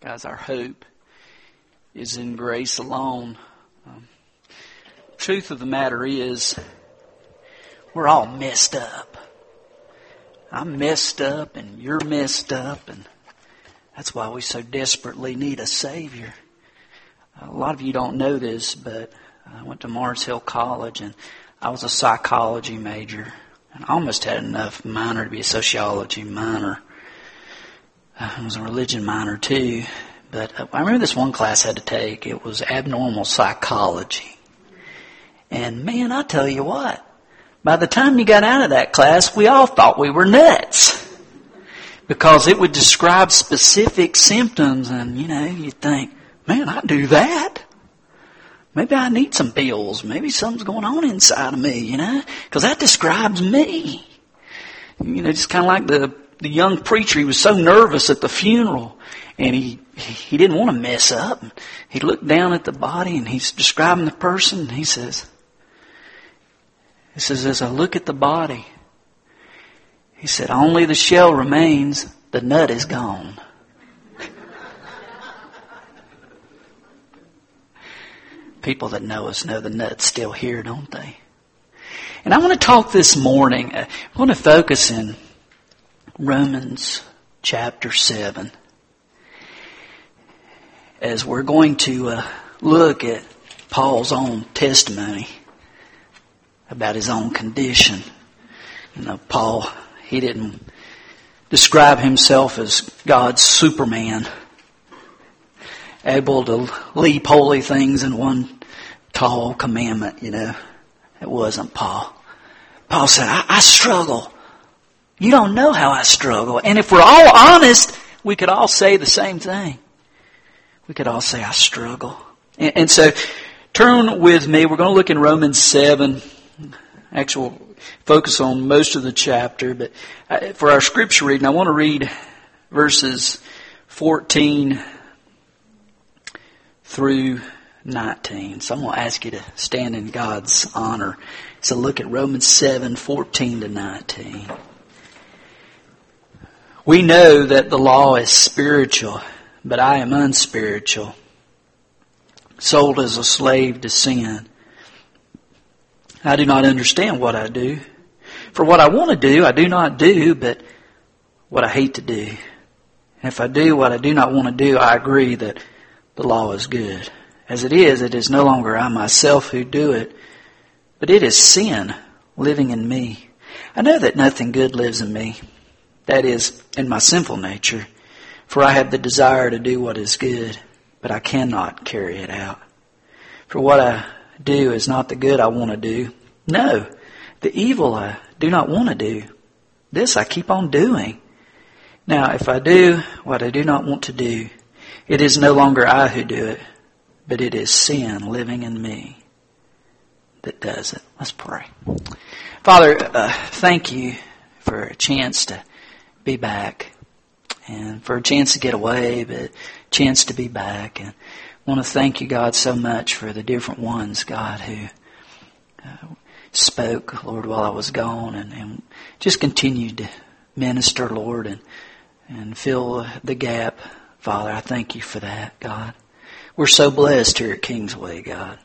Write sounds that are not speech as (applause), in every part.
Guys, our hope is in grace alone. Um, truth of the matter is, we're all messed up. I'm messed up and you're messed up and that's why we so desperately need a Savior. A lot of you don't know this, but I went to Mars Hill College and I was a psychology major and I almost had enough minor to be a sociology minor. I was a religion minor too, but I remember this one class I had to take. It was abnormal psychology. And man, I tell you what, by the time you got out of that class, we all thought we were nuts. Because it would describe specific symptoms and, you know, you'd think, man, I do that. Maybe I need some pills. Maybe something's going on inside of me, you know? Because that describes me. You know, just kind of like the, the young preacher, he was so nervous at the funeral and he, he didn't want to mess up. He looked down at the body and he's describing the person he says, he says, as I look at the body, he said, only the shell remains, the nut is gone. (laughs) People that know us know the nut's still here, don't they? And I want to talk this morning, uh, I want to focus in Romans chapter 7 as we're going to uh, look at Paul's own testimony about his own condition. You know, Paul, he didn't describe himself as God's Superman, able to leap holy things in one tall commandment, you know. It wasn't Paul. Paul said, I, I struggle. You don't know how I struggle. And if we're all honest, we could all say the same thing. We could all say, I struggle. And, and so, turn with me. We're going to look in Romans 7. Actual focus on most of the chapter, but uh, for our scripture reading, I want to read verses 14 through 19. So I'm going to ask you to stand in God's honor. So look at Romans 7, 14 to 19. We know that the law is spiritual, but I am unspiritual, sold as a slave to sin. I do not understand what I do. For what I want to do, I do not do, but what I hate to do. If I do what I do not want to do, I agree that the law is good. As it is, it is no longer I myself who do it, but it is sin living in me. I know that nothing good lives in me. That is, in my sinful nature. For I have the desire to do what is good, but I cannot carry it out. For what I do is not the good I want to do. No, the evil I do not want to do. This I keep on doing. Now, if I do what I do not want to do, it is no longer I who do it, but it is sin living in me that does it. Let's pray. Father, uh, thank you for a chance to be back and for a chance to get away, but chance to be back. And I want to thank you, God, so much for the different ones, God, who uh, spoke, Lord, while I was gone and, and just continued to minister, Lord, and, and fill the gap. Father, I thank you for that, God. We're so blessed here at Kingsway, God.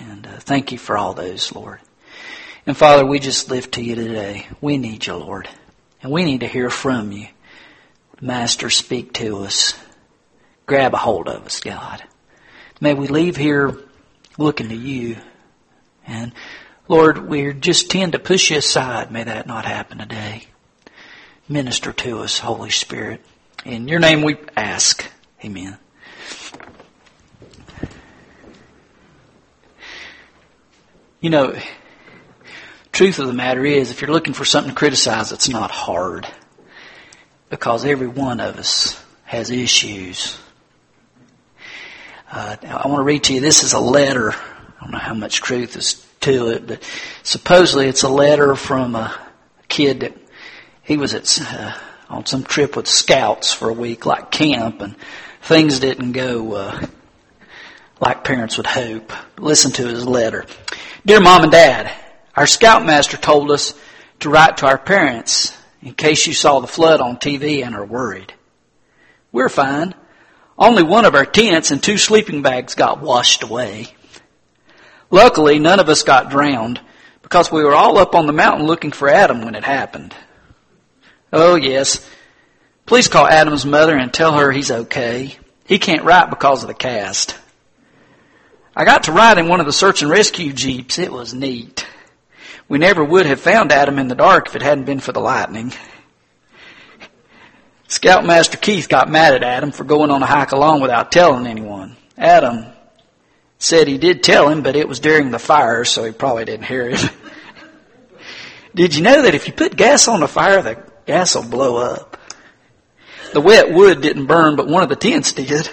And uh, thank you for all those, Lord. And Father, we just lift to you today. We need you, Lord. And we need to hear from you. Master, speak to us. Grab a hold of us, God. May we leave here looking to you. And Lord, we just tend to push you aside. May that not happen today. Minister to us, Holy Spirit. In your name we ask. Amen. You know, truth of the matter is, if you're looking for something to criticize, it's not hard. Because every one of us has issues. Uh, I want to read to you, this is a letter. I don't know how much truth is to it, but supposedly it's a letter from a kid that he was at, uh, on some trip with scouts for a week, like camp, and things didn't go uh, like parents would hope. Listen to his letter. Dear Mom and Dad, our scoutmaster told us to write to our parents in case you saw the flood on TV and are worried. We're fine. Only one of our tents and two sleeping bags got washed away. Luckily, none of us got drowned because we were all up on the mountain looking for Adam when it happened. Oh yes. Please call Adam's mother and tell her he's okay. He can't write because of the cast. I got to ride in one of the search and rescue jeeps. It was neat. We never would have found Adam in the dark if it hadn't been for the lightning. Scoutmaster Keith got mad at Adam for going on a hike alone without telling anyone. Adam said he did tell him, but it was during the fire, so he probably didn't hear it. (laughs) did you know that if you put gas on the fire, the gas will blow up? The wet wood didn't burn, but one of the tents did.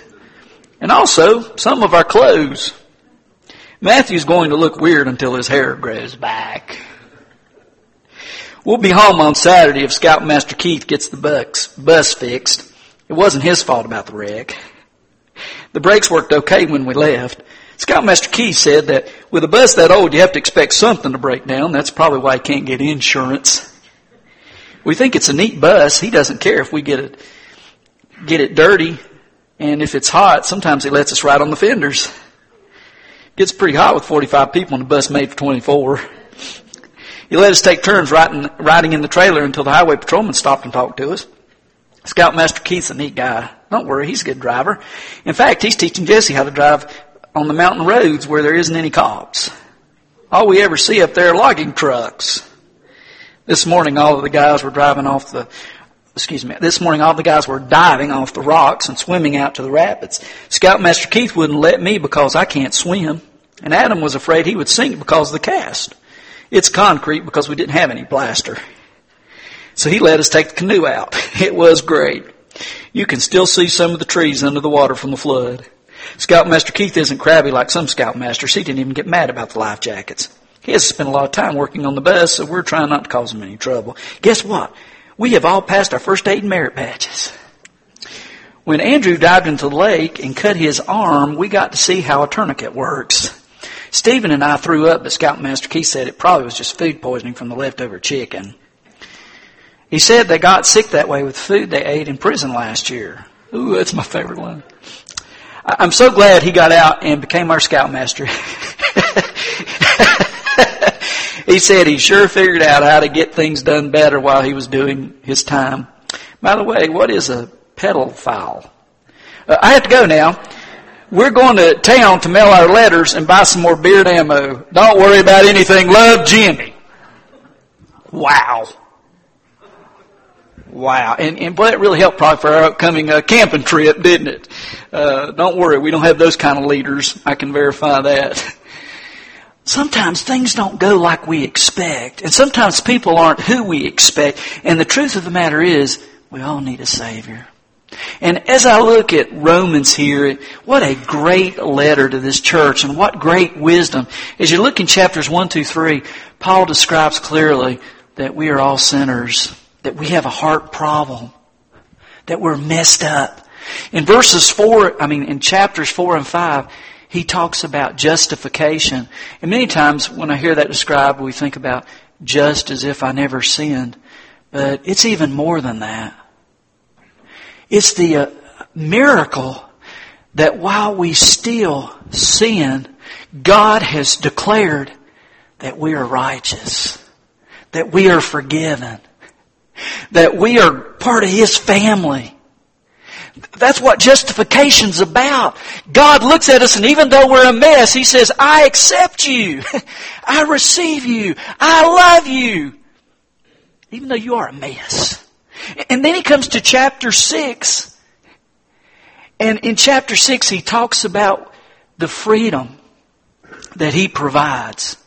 And also, some of our clothes. Matthew's going to look weird until his hair grows back. We'll be home on Saturday if Scoutmaster Keith gets the bus, bus fixed. It wasn't his fault about the wreck. The brakes worked okay when we left. Scoutmaster Keith said that with a bus that old, you have to expect something to break down. That's probably why he can't get insurance. We think it's a neat bus. He doesn't care if we get it, get it dirty. And if it's hot, sometimes he lets us ride on the fenders. Gets pretty hot with 45 people on a bus made for 24. He let us take turns riding, riding in the trailer until the highway patrolman stopped and talked to us. Scoutmaster Keith's a neat guy. Don't worry, he's a good driver. In fact, he's teaching Jesse how to drive on the mountain roads where there isn't any cops. All we ever see up there are logging trucks. This morning, all of the guys were driving off the, excuse me, this morning all the guys were diving off the rocks and swimming out to the rapids. Scoutmaster Keith wouldn't let me because I can't swim. And Adam was afraid he would sink because of the cast. It's concrete because we didn't have any plaster. So he let us take the canoe out. (laughs) It was great. You can still see some of the trees under the water from the flood. Scoutmaster Keith isn't crabby like some scoutmasters. He didn't even get mad about the life jackets. He has spent a lot of time working on the bus, so we're trying not to cause him any trouble. Guess what? We have all passed our first aid merit badges. When Andrew dived into the lake and cut his arm, we got to see how a tourniquet works. Stephen and I threw up, but Scoutmaster Keith said it probably was just food poisoning from the leftover chicken. He said they got sick that way with food they ate in prison last year. Ooh, that's my favorite one. I'm so glad he got out and became our scoutmaster. (laughs) he said he sure figured out how to get things done better while he was doing his time. By the way, what is a pedophile? Uh, I have to go now. We're going to town to mail our letters and buy some more beard ammo. Don't worry about anything. Love, Jimmy. Wow. Wow. And, and boy, that really helped probably for our upcoming uh, camping trip, didn't it? Uh, don't worry, we don't have those kind of leaders. I can verify that. Sometimes things don't go like we expect. And sometimes people aren't who we expect. And the truth of the matter is, we all need a Savior. And as I look at Romans here, what a great letter to this church and what great wisdom. As you look in chapters 1, 2, 3, Paul describes clearly that we are all sinners that we have a heart problem, that we're messed up. In verses four, I mean, in chapters four and five, he talks about justification. And many times when I hear that described, we think about just as if I never sinned. But it's even more than that. It's the uh, miracle that while we still sin, God has declared that we are righteous, that we are forgiven, that we are part of His family. That's what justification's about. God looks at us and even though we're a mess, He says, I accept you. (laughs) I receive you. I love you. Even though you are a mess. And then He comes to chapter 6. And in chapter 6, He talks about the freedom that He provides.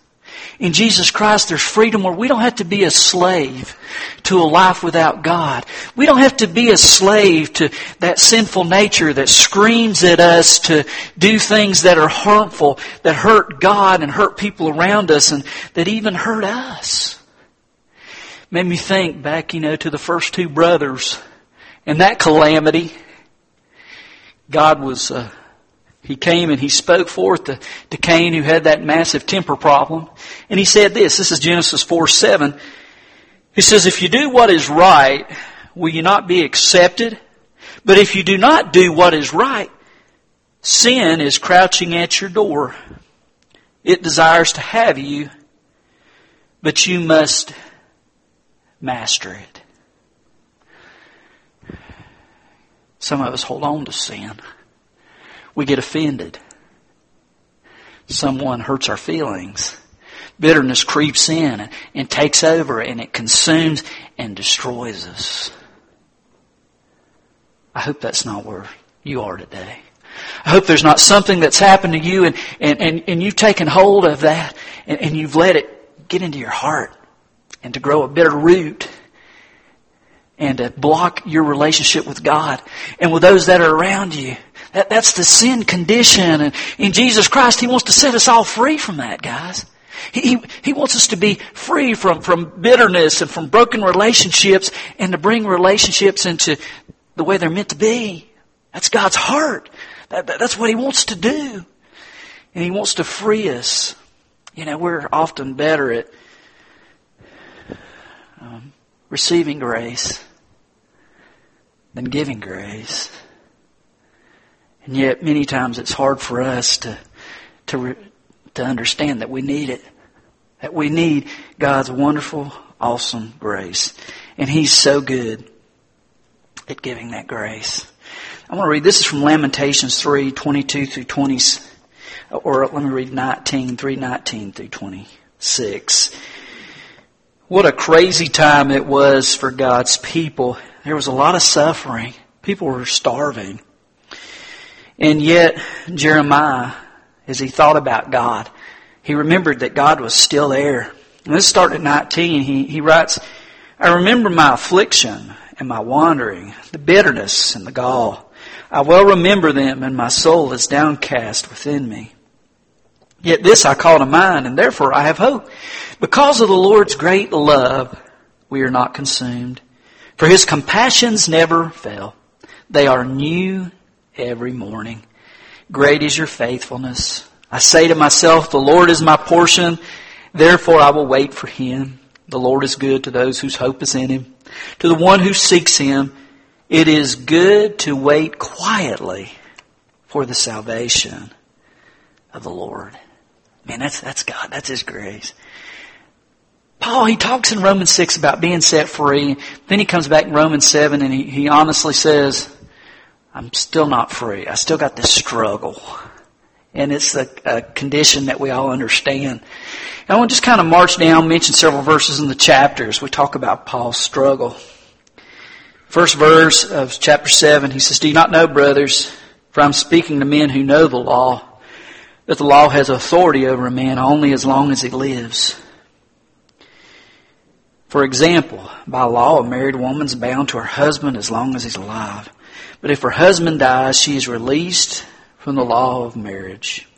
In Jesus Christ, there's freedom where we don't have to be a slave to a life without God. We don't have to be a slave to that sinful nature that screams at us to do things that are harmful, that hurt God and hurt people around us and that even hurt us. Made me think back, you know, to the first two brothers and that calamity. God was, uh, he came and he spoke forth to, to Cain who had that massive temper problem. And he said this, this is Genesis 4, 7. He says, if you do what is right, will you not be accepted? But if you do not do what is right, sin is crouching at your door. It desires to have you, but you must master it. Some of us hold on to sin. We get offended. Someone hurts our feelings. Bitterness creeps in and, and takes over and it consumes and destroys us. I hope that's not where you are today. I hope there's not something that's happened to you and, and, and, and you've taken hold of that and, and you've let it get into your heart and to grow a bitter root and to block your relationship with God and with those that are around you. That, that's the sin condition. And in Jesus Christ, He wants to set us all free from that, guys. He, he wants us to be free from, from bitterness and from broken relationships and to bring relationships into the way they're meant to be. That's God's heart. That, that, that's what He wants to do. And He wants to free us. You know, we're often better at um, receiving grace than giving grace. And yet, many times it's hard for us to, to, to understand that we need it. That we need God's wonderful, awesome grace. And He's so good at giving that grace. I want to read, this is from Lamentations 3, 22 through 20, or let me read 19, 3, 19 through 26. What a crazy time it was for God's people. There was a lot of suffering. People were starving. And yet, Jeremiah, as he thought about God, he remembered that God was still there. And this started at 19. He, he writes, I remember my affliction and my wandering, the bitterness and the gall. I well remember them, and my soul is downcast within me. Yet this I call to mind, and therefore I have hope. Because of the Lord's great love, we are not consumed. For his compassions never fail. They are new every morning. Great is your faithfulness. I say to myself, the Lord is my portion, therefore I will wait for him. The Lord is good to those whose hope is in him. To the one who seeks him, it is good to wait quietly for the salvation of the Lord. Man, that's, that's God. That's His grace. Paul, he talks in Romans 6 about being set free. Then he comes back in Romans 7 and he, he honestly says, I'm still not free. I still got this struggle. And it's a, a condition that we all understand. And I want to just kind of march down, mention several verses in the chapters. We talk about Paul's struggle. First verse of chapter 7, he says, Do you not know, brothers, for I'm speaking to men who know the law, that the law has authority over a man only as long as he lives. For example, by law, a married woman is bound to her husband as long as he's alive. But if her husband dies, she is released from the law of marriage.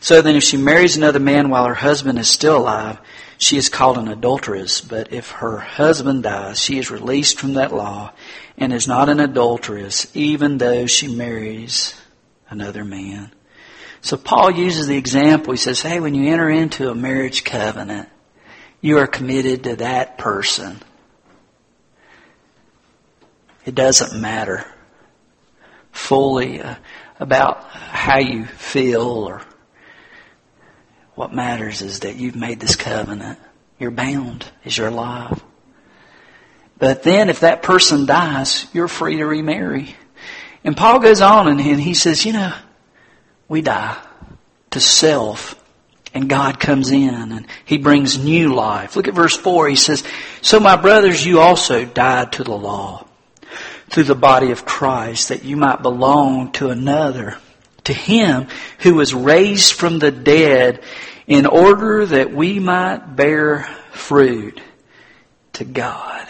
So then if she marries another man while her husband is still alive, she is called an adulteress. But if her husband dies, she is released from that law and is not an adulteress, even though she marries another man. So Paul uses the example. He says, hey, when you enter into a marriage covenant, you are committed to that person it doesn't matter fully uh, about how you feel or what matters is that you've made this covenant. You're bound as your life. But then if that person dies, you're free to remarry. And Paul goes on and he says, you know, we die to self and God comes in and He brings new life. Look at verse 4. He says, So my brothers, you also died to the law through the body of Christ, that you might belong to another, to Him who was raised from the dead, in order that we might bear fruit to God.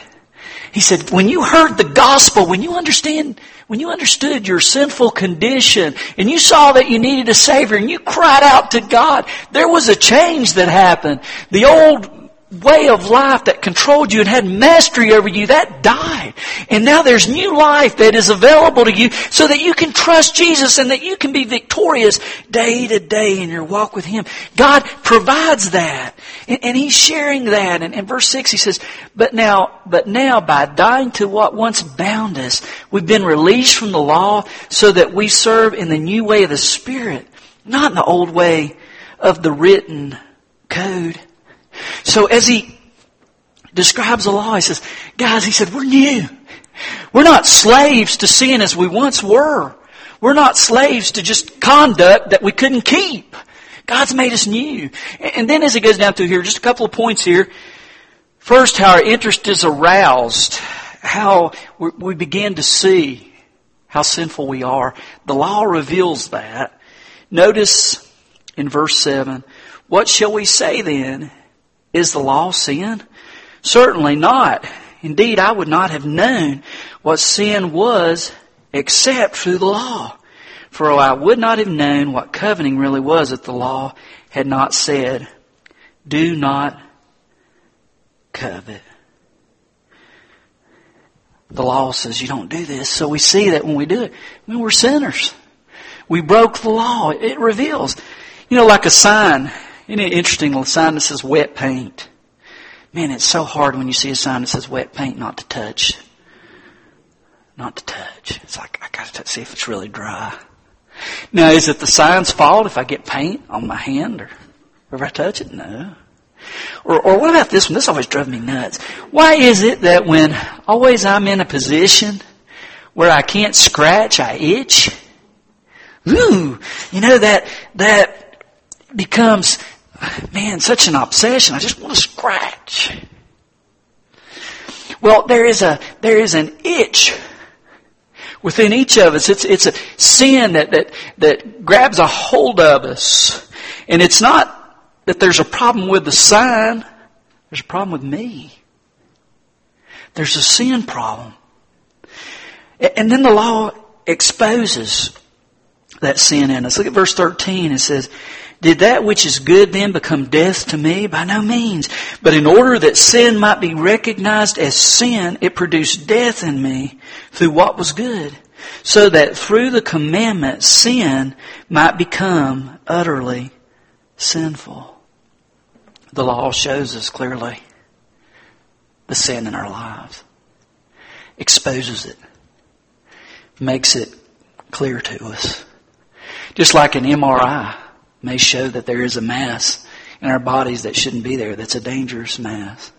He said, when you heard the gospel, when you understand, when you understood your sinful condition, and you saw that you needed a Savior, and you cried out to God, there was a change that happened. The old way of life that controlled you and had mastery over you, that died. And now there's new life that is available to you so that you can trust Jesus and that you can be victorious day to day in your walk with Him. God provides that. And, and He's sharing that. And in verse 6 He says, but now, but now by dying to what once bound us, we've been released from the law so that we serve in the new way of the Spirit, not in the old way of the written code. So as he describes the law, he says, guys, he said, we're new. We're not slaves to sin as we once were. We're not slaves to just conduct that we couldn't keep. God's made us new. And then as he goes down through here, just a couple of points here. First, how our interest is aroused. How we begin to see how sinful we are. The law reveals that. Notice in verse 7, what shall we say then? Is the law sin? Certainly not. Indeed, I would not have known what sin was except through the law. For oh, I would not have known what coveting really was if the law had not said, do not covet. The law says you don't do this, so we see that when we do it, I mean, we're sinners. We broke the law. It reveals. You know, like a sign isn't it interesting? A sign that says wet paint. Man, it's so hard when you see a sign that says wet paint not to touch. Not to touch. It's like, I gotta see if it's really dry. Now, is it the sign's fault if I get paint on my hand or, or if I touch it? No. Or, or what about this one? This always drove me nuts. Why is it that when always I'm in a position where I can't scratch, I itch? Ooh, you know that, that becomes man, such an obsession. I just want to scratch. Well, there is a, there is an itch within each of us. It's, it's a sin that, that, that grabs a hold of us. And it's not that there's a problem with the sign. There's a problem with me. There's a sin problem. And then the law exposes that sin in us. Look at verse 13. It says, did that which is good then become death to me? By no means. But in order that sin might be recognized as sin, it produced death in me through what was good. So that through the commandment, sin might become utterly sinful. The law shows us clearly the sin in our lives. Exposes it. Makes it clear to us. Just like an MRI may show that there is a mass in our bodies that shouldn't be there, that's a dangerous mass.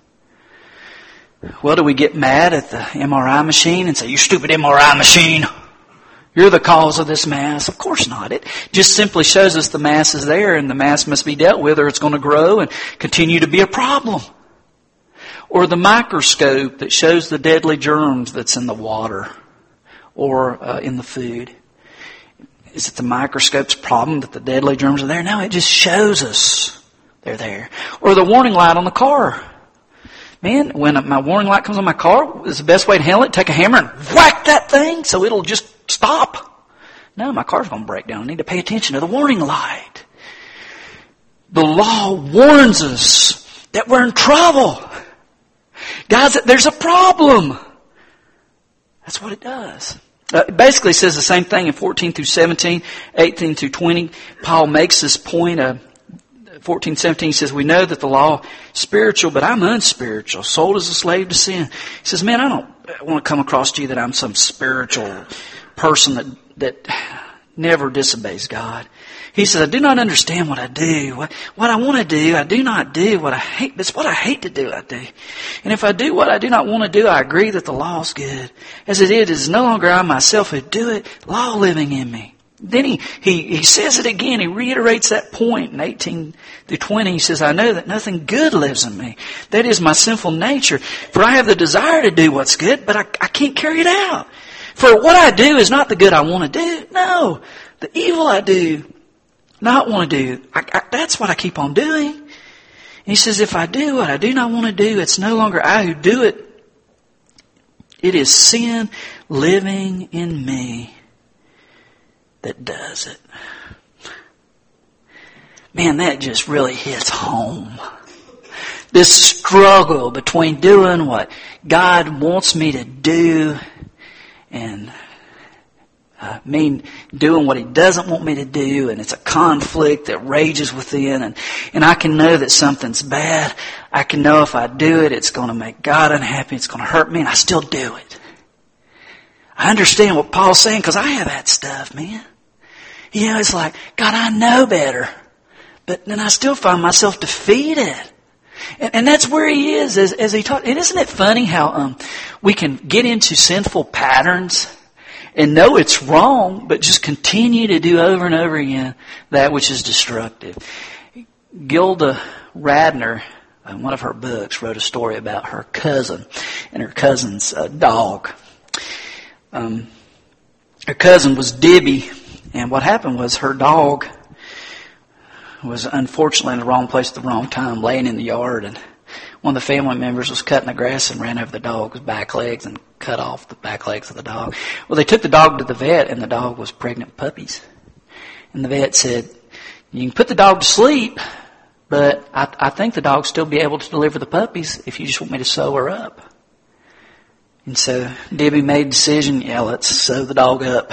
Well, do we get mad at the MRI machine and say, you stupid MRI machine? You're the cause of this mass. Of course not. It just simply shows us the mass is there and the mass must be dealt with or it's going to grow and continue to be a problem. Or the microscope that shows the deadly germs that's in the water or uh, in the food. Is it the microscope's problem that the deadly germs are there? No, it just shows us they're there. Or the warning light on the car. Man, when my warning light comes on my car, is the best way to handle it, take a hammer and whack that thing so it'll just stop. No, my car's going to break down. I need to pay attention to the warning light. The law warns us that we're in trouble. Guys, there's a problem. That's what it does. Uh, it basically says the same thing in 14 through 17, 18 through 20. Paul makes this point. Uh, 14, 17 says, we know that the law is spiritual, but I'm unspiritual, sold as a slave to sin. He says, man, I don't want to come across to you that I'm some spiritual person that, that (sighs) never disobeys God. He says, I do not understand what I do. What, what I want to do, I do not do. What I hate, that's what I hate to do, I do. And if I do what I do not want to do, I agree that the law is good. As it is, it is no longer I myself who do it, law living in me. Then he, he, he says it again. He reiterates that point in 18 through 20. He says, I know that nothing good lives in me. That is my sinful nature. For I have the desire to do what's good, but I, I can't carry it out. For what I do is not the good I want to do. No. The evil I do not want to do. I, I, that's what I keep on doing. And he says, if I do what I do not want to do, it's no longer I who do it. It is sin living in me that does it. Man, that just really hits home. this struggle between doing what God wants me to do and uh, me doing what He doesn't want me to do, and it's a conflict that rages within, and, and I can know that something's bad. I can know if I do it, it's going to make God unhappy, it's going to hurt me, and I still do it. I understand what Paul's saying because I have that stuff, man. You know, it's like, God, I know better. But then I still find myself defeated. And, and that's where he is as, as he taught. And isn't it funny how um, we can get into sinful patterns and know it's wrong, but just continue to do over and over again that which is destructive. Gilda Radner, in one of her books, wrote a story about her cousin and her cousin's uh, dog. Um, her cousin was Dibby, and what happened was her dog was unfortunately in the wrong place at the wrong time, laying in the yard, and one of the family members was cutting the grass and ran over the dog's back legs and cut off the back legs of the dog. Well, they took the dog to the vet, and the dog was pregnant puppies. And the vet said, "You can put the dog to sleep, but I, I think the dog still be able to deliver the puppies if you just want me to sew her up." And so Debbie made a decision, yeah, let's sew the dog up.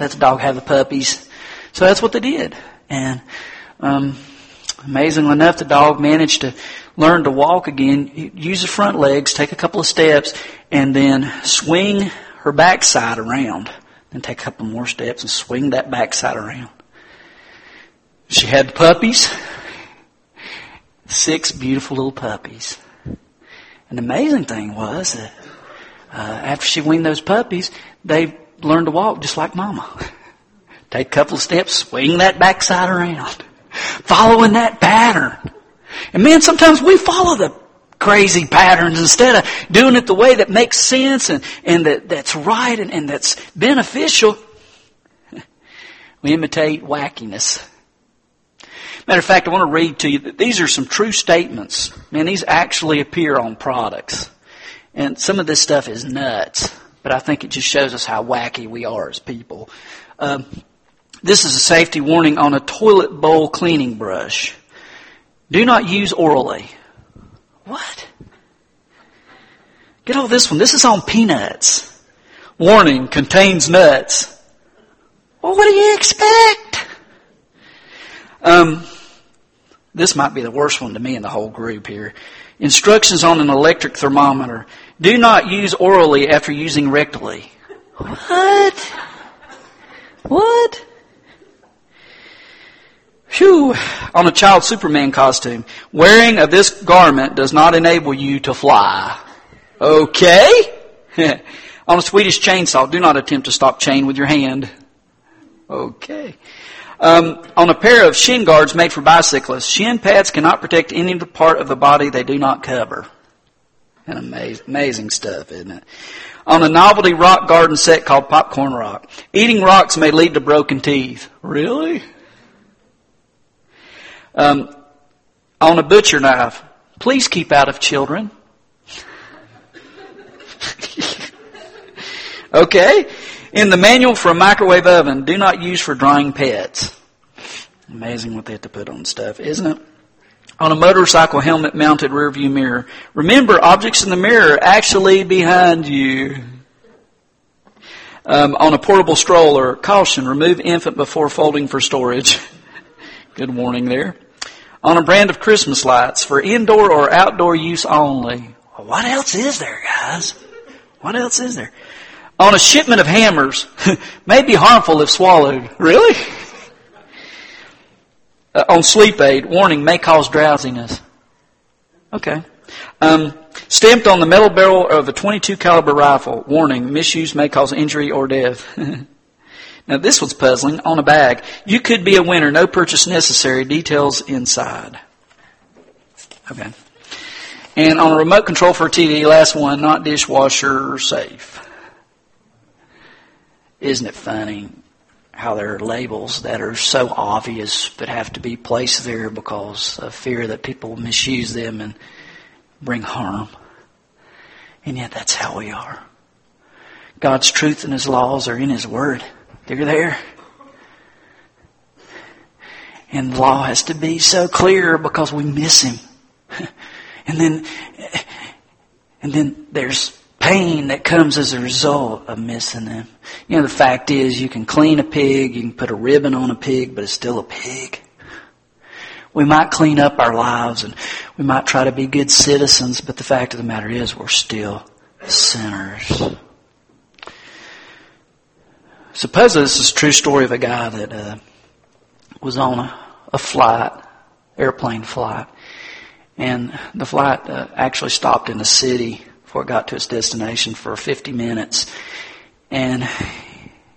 Let the dog have the puppies. So that's what they did. And um, amazingly enough, the dog managed to learn to walk again, use the front legs, take a couple of steps, and then swing her backside around. Then take a couple more steps and swing that backside around. She had the puppies, six beautiful little puppies. And amazing thing was that uh, after she weaned those puppies, they learned to walk just like Mama. (laughs) Take a couple of steps, swing that backside around, (laughs) following that pattern. And man, sometimes we follow the crazy patterns instead of doing it the way that makes sense and, and that, that's right and, and that's beneficial. (laughs) We imitate wackiness. Matter of fact, I want to read to you that these are some true statements. Man, these actually appear on products. And some of this stuff is nuts, but I think it just shows us how wacky we are as people. Um, this is a safety warning on a toilet bowl cleaning brush. Do not use orally. What? Get all this one. This is on peanuts. Warning, contains nuts. Well, what do you expect? Um, this might be the worst one to me in the whole group here. Instructions on an electric thermometer. Do not use orally after using rectally. What? What? Phew, on a child Superman costume. Wearing of this garment does not enable you to fly. Okay? (laughs) on a Swedish chainsaw, do not attempt to stop chain with your hand. Okay. Um, on a pair of shin guards made for bicyclists, shin pads cannot protect any part of the body they do not cover. And amazing stuff, isn't it? On a novelty rock garden set called Popcorn Rock, eating rocks may lead to broken teeth. Really? Um, on a butcher knife, please keep out of children. (laughs) okay? In the manual for a microwave oven, do not use for drying pets. Amazing what they have to put on stuff, isn't it? On a motorcycle helmet mounted rearview mirror. Remember, objects in the mirror actually behind you. Um, on a portable stroller, caution, remove infant before folding for storage. (laughs) Good warning there on a brand of Christmas lights for indoor or outdoor use only. What else is there, guys? What else is there? On a shipment of hammers, (laughs) may be harmful if swallowed. Really? Uh, on sleep aid, warning may cause drowsiness. Okay. Um, stamped on the metal barrel of a 22 caliber rifle, warning, misuse may cause injury or death. (laughs) Now this one's puzzling. On a bag. You could be a winner. No purchase necessary. Details inside. Okay. And on a remote control for a TV, last one, not dishwasher safe. Isn't it funny how there are labels that are so obvious but have to be placed there because of fear that people misuse them and bring harm? And yet that's how we are. God's truth and His laws are in His Word. They're there. And the law has to be so clear because we miss him. (laughs) And then, and then there's pain that comes as a result of missing them. You know, the fact is you can clean a pig, you can put a ribbon on a pig, but it's still a pig. We might clean up our lives and we might try to be good citizens, but the fact of the matter is we're still sinners. Supposedly this is a true story of a guy that uh, was on a, a flight, airplane flight, and the flight uh, actually stopped in a city before it got to its destination for 50 minutes. And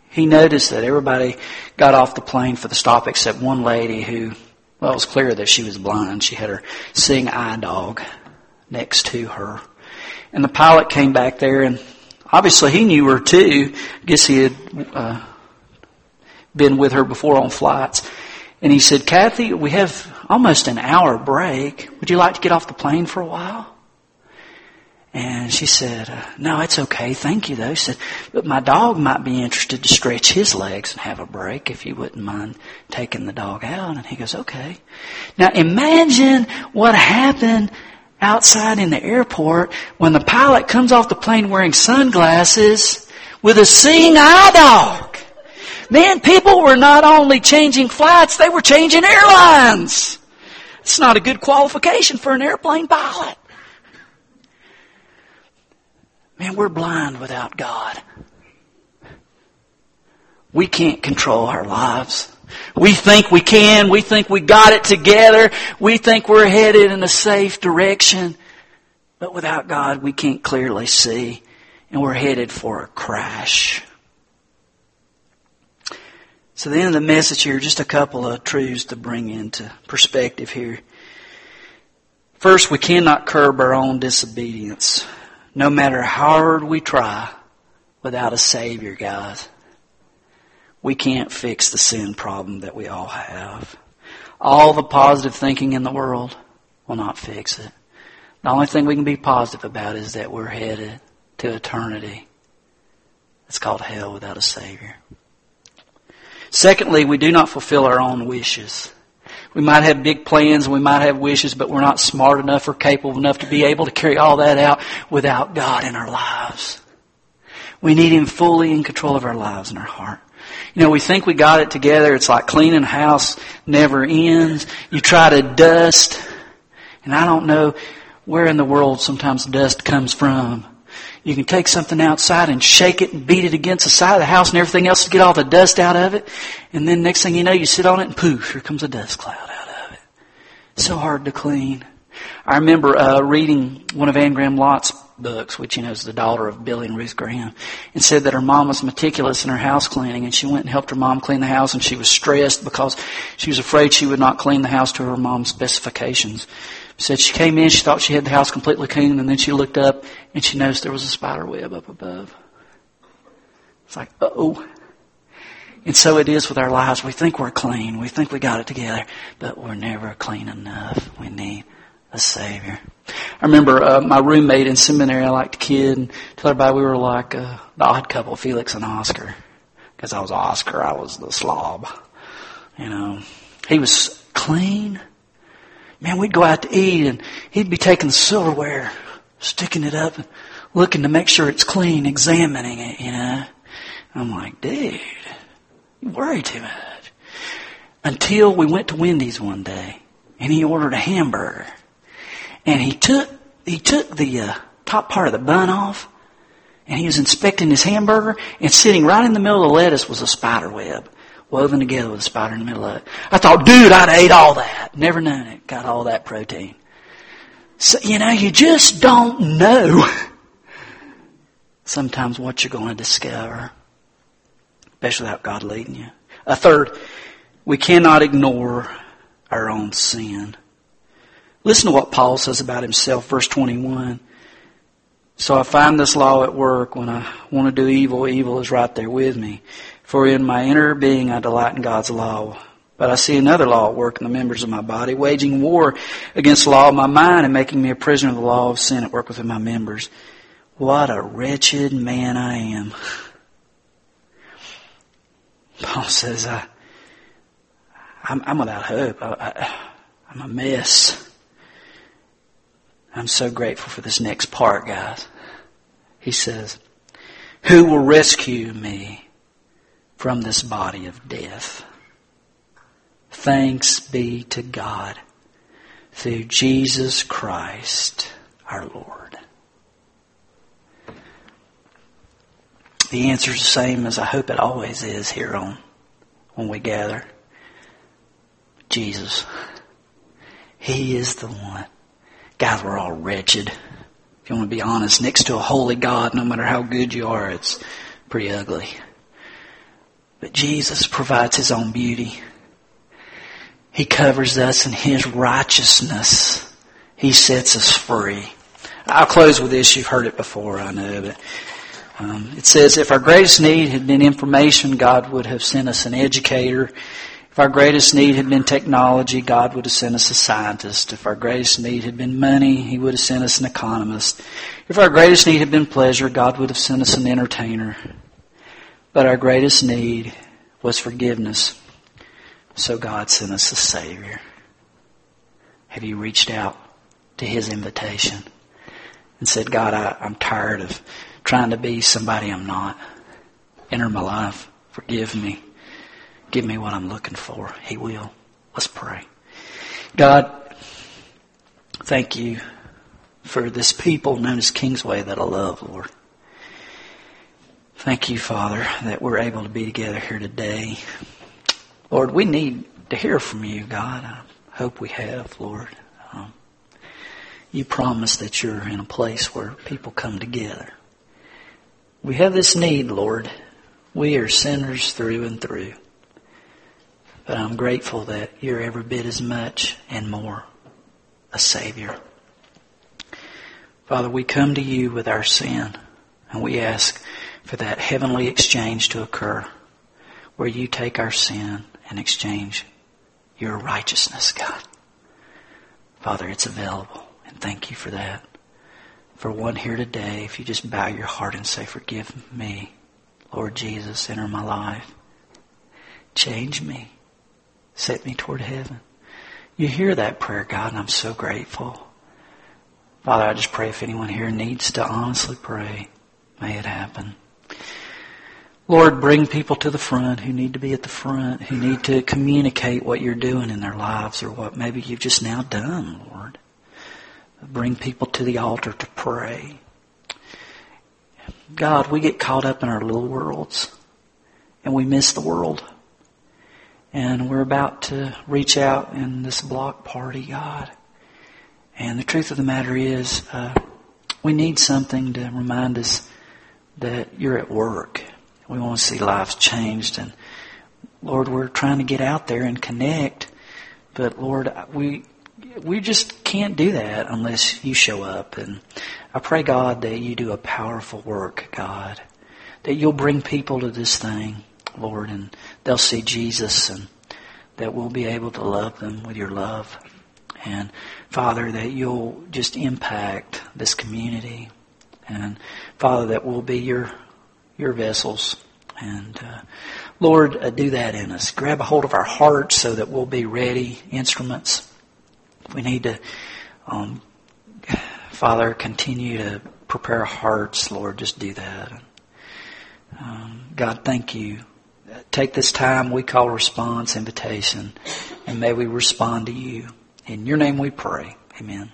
he noticed that everybody got off the plane for the stop except one lady who, well, it was clear that she was blind. She had her seeing eye dog next to her. And the pilot came back there and obviously he knew her too. I guess he had uh, been with her before on flights. And he said, Kathy, we have almost an hour break. Would you like to get off the plane for a while? And she said, uh, no, it's okay. Thank you though. She said, but my dog might be interested to stretch his legs and have a break if you wouldn't mind taking the dog out. And he goes, okay. Now imagine what happened outside in the airport when the pilot comes off the plane wearing sunglasses with a seeing eye dog. Man, people were not only changing flights, they were changing airlines. It's not a good qualification for an airplane pilot. Man, we're blind without God. We can't control our lives. We think we can. We think we got it together. We think we're headed in a safe direction. But without God, we can't clearly see. And we're headed for a crash. So the end of the message here, just a couple of truths to bring into perspective here. First, we cannot curb our own disobedience no matter how hard we try, without a Savior, guys. We can't fix the sin problem that we all have. All the positive thinking in the world will not fix it. The only thing we can be positive about is that we're headed to eternity. It's called hell without a Savior. Secondly, we do not fulfill our own wishes. We might have big plans, we might have wishes, but we're not smart enough or capable enough to be able to carry all that out without God in our lives. We need Him fully in control of our lives and our heart. You know, we think we got it together. It's like cleaning house never ends. You try to dust, and I don't know where in the world sometimes dust comes from. You can take something outside and shake it and beat it against the side of the house and everything else to get all the dust out of it. And then next thing you know, you sit on it and poof, here comes a dust cloud out of it. So hard to clean. I remember uh, reading one of Anne Graham Lotz books, which you know is the daughter of Billy and Ruth Graham, and said that her mom was meticulous in her house cleaning, and she went and helped her mom clean the house, and she was stressed because she was afraid she would not clean the house to her mom's specifications said she came in, she thought she had the house completely clean, and then she looked up and she noticed there was a spider web up above. It's like, oh. And so it is with our lives. We think we're clean. We think we got it together, but we're never clean enough. We need a Savior. I remember uh, my roommate in seminary. I liked a kid and tell everybody we were like uh, the odd couple, Felix and Oscar. Because I was Oscar, I was the slob. You know, he was clean man, we'd go out to eat and he'd be taking the silverware, sticking it up, looking to make sure it's clean, examining it, you know. I'm like, dude, you worry too much. Until we went to Wendy's one day and he ordered a hamburger and he took, he took the uh, top part of the bun off and he was inspecting his hamburger and sitting right in the middle of the lettuce was a spider web woven together with a spider in the middle of it. I thought, dude, I'd ate all that. Never known it. Got all that protein. So, you know, you just don't know sometimes what you're going to discover, especially without God leading you. A third, we cannot ignore our own sin. Listen to what Paul says about himself, verse 21. So I find this law at work. When I want to do evil, evil is right there with me. For in my inner being I delight in God's law. But I see another law at work in the members of my body, waging war against the law of my mind and making me a prisoner of the law of sin at work within my members. What a wretched man I am. (laughs) Paul says, I, I'm, I'm without hope. I, I, I'm a mess. I'm so grateful for this next part, guys. He says, Who will rescue me from this body of death? Thanks be to God through Jesus Christ our Lord. The answer is the same as I hope it always is here on when we gather. Jesus. He is the one. Guys, we're all wretched. If you want to be honest, next to a holy God, no matter how good you are, it's pretty ugly. But Jesus provides His own beauty. He covers us in His righteousness. He sets us free. I'll close with this. You've heard it before, I know, but um, it says, if our greatest need had been information, God would have sent us an educator. If our greatest need had been technology, God would have sent us a scientist. If our greatest need had been money, He would have sent us an economist. If our greatest need had been pleasure, God would have sent us an entertainer. But our greatest need was forgiveness. So God sent us a Savior. Have you reached out to His invitation and said, God, I, I'm tired of trying to be somebody I'm not. Enter my life. Forgive me. Give me what I'm looking for. He will. Let's pray. God, thank you for this people known as Kingsway that I love, Lord. Thank you, Father, that we're able to be together here today. Lord, we need to hear from you, God. I hope we have, Lord. Um, you promise that you're in a place where people come together. We have this need, Lord. We are sinners through and through. But I'm grateful that you're every bit as much and more a Savior. Father, we come to you with our sin and we ask for that heavenly exchange to occur where you take our sin and exchange your righteousness, God. Father, it's available and thank you for that. For one here today, if you just bow your heart and say, forgive me, Lord Jesus, enter my life. Change me. Set me toward heaven. You hear that prayer, God, and I'm so grateful. Father, I just pray if anyone here needs to honestly pray, may it happen. Lord, bring people to the front who need to be at the front, who need to communicate what you're doing in their lives or what maybe you've just now done, Lord. Bring people to the altar to pray. God, we get caught up in our little worlds and we miss the world. And we're about to reach out in this block party, God. And the truth of the matter is, uh, we need something to remind us that you're at work. We want to see lives changed. And Lord, we're trying to get out there and connect. But Lord, we, we just can't do that unless you show up. And I pray, God, that you do a powerful work, God. That you'll bring people to this thing Lord, and they'll see Jesus and that we'll be able to love them with your love. And Father, that you'll just impact this community. And Father, that we'll be your, your vessels. And uh, Lord, uh, do that in us. Grab a hold of our hearts so that we'll be ready instruments. We need to, um, Father, continue to prepare hearts. Lord, just do that. Um, God, thank you take this time we call response invitation, and may we respond to you. In your name we pray. Amen.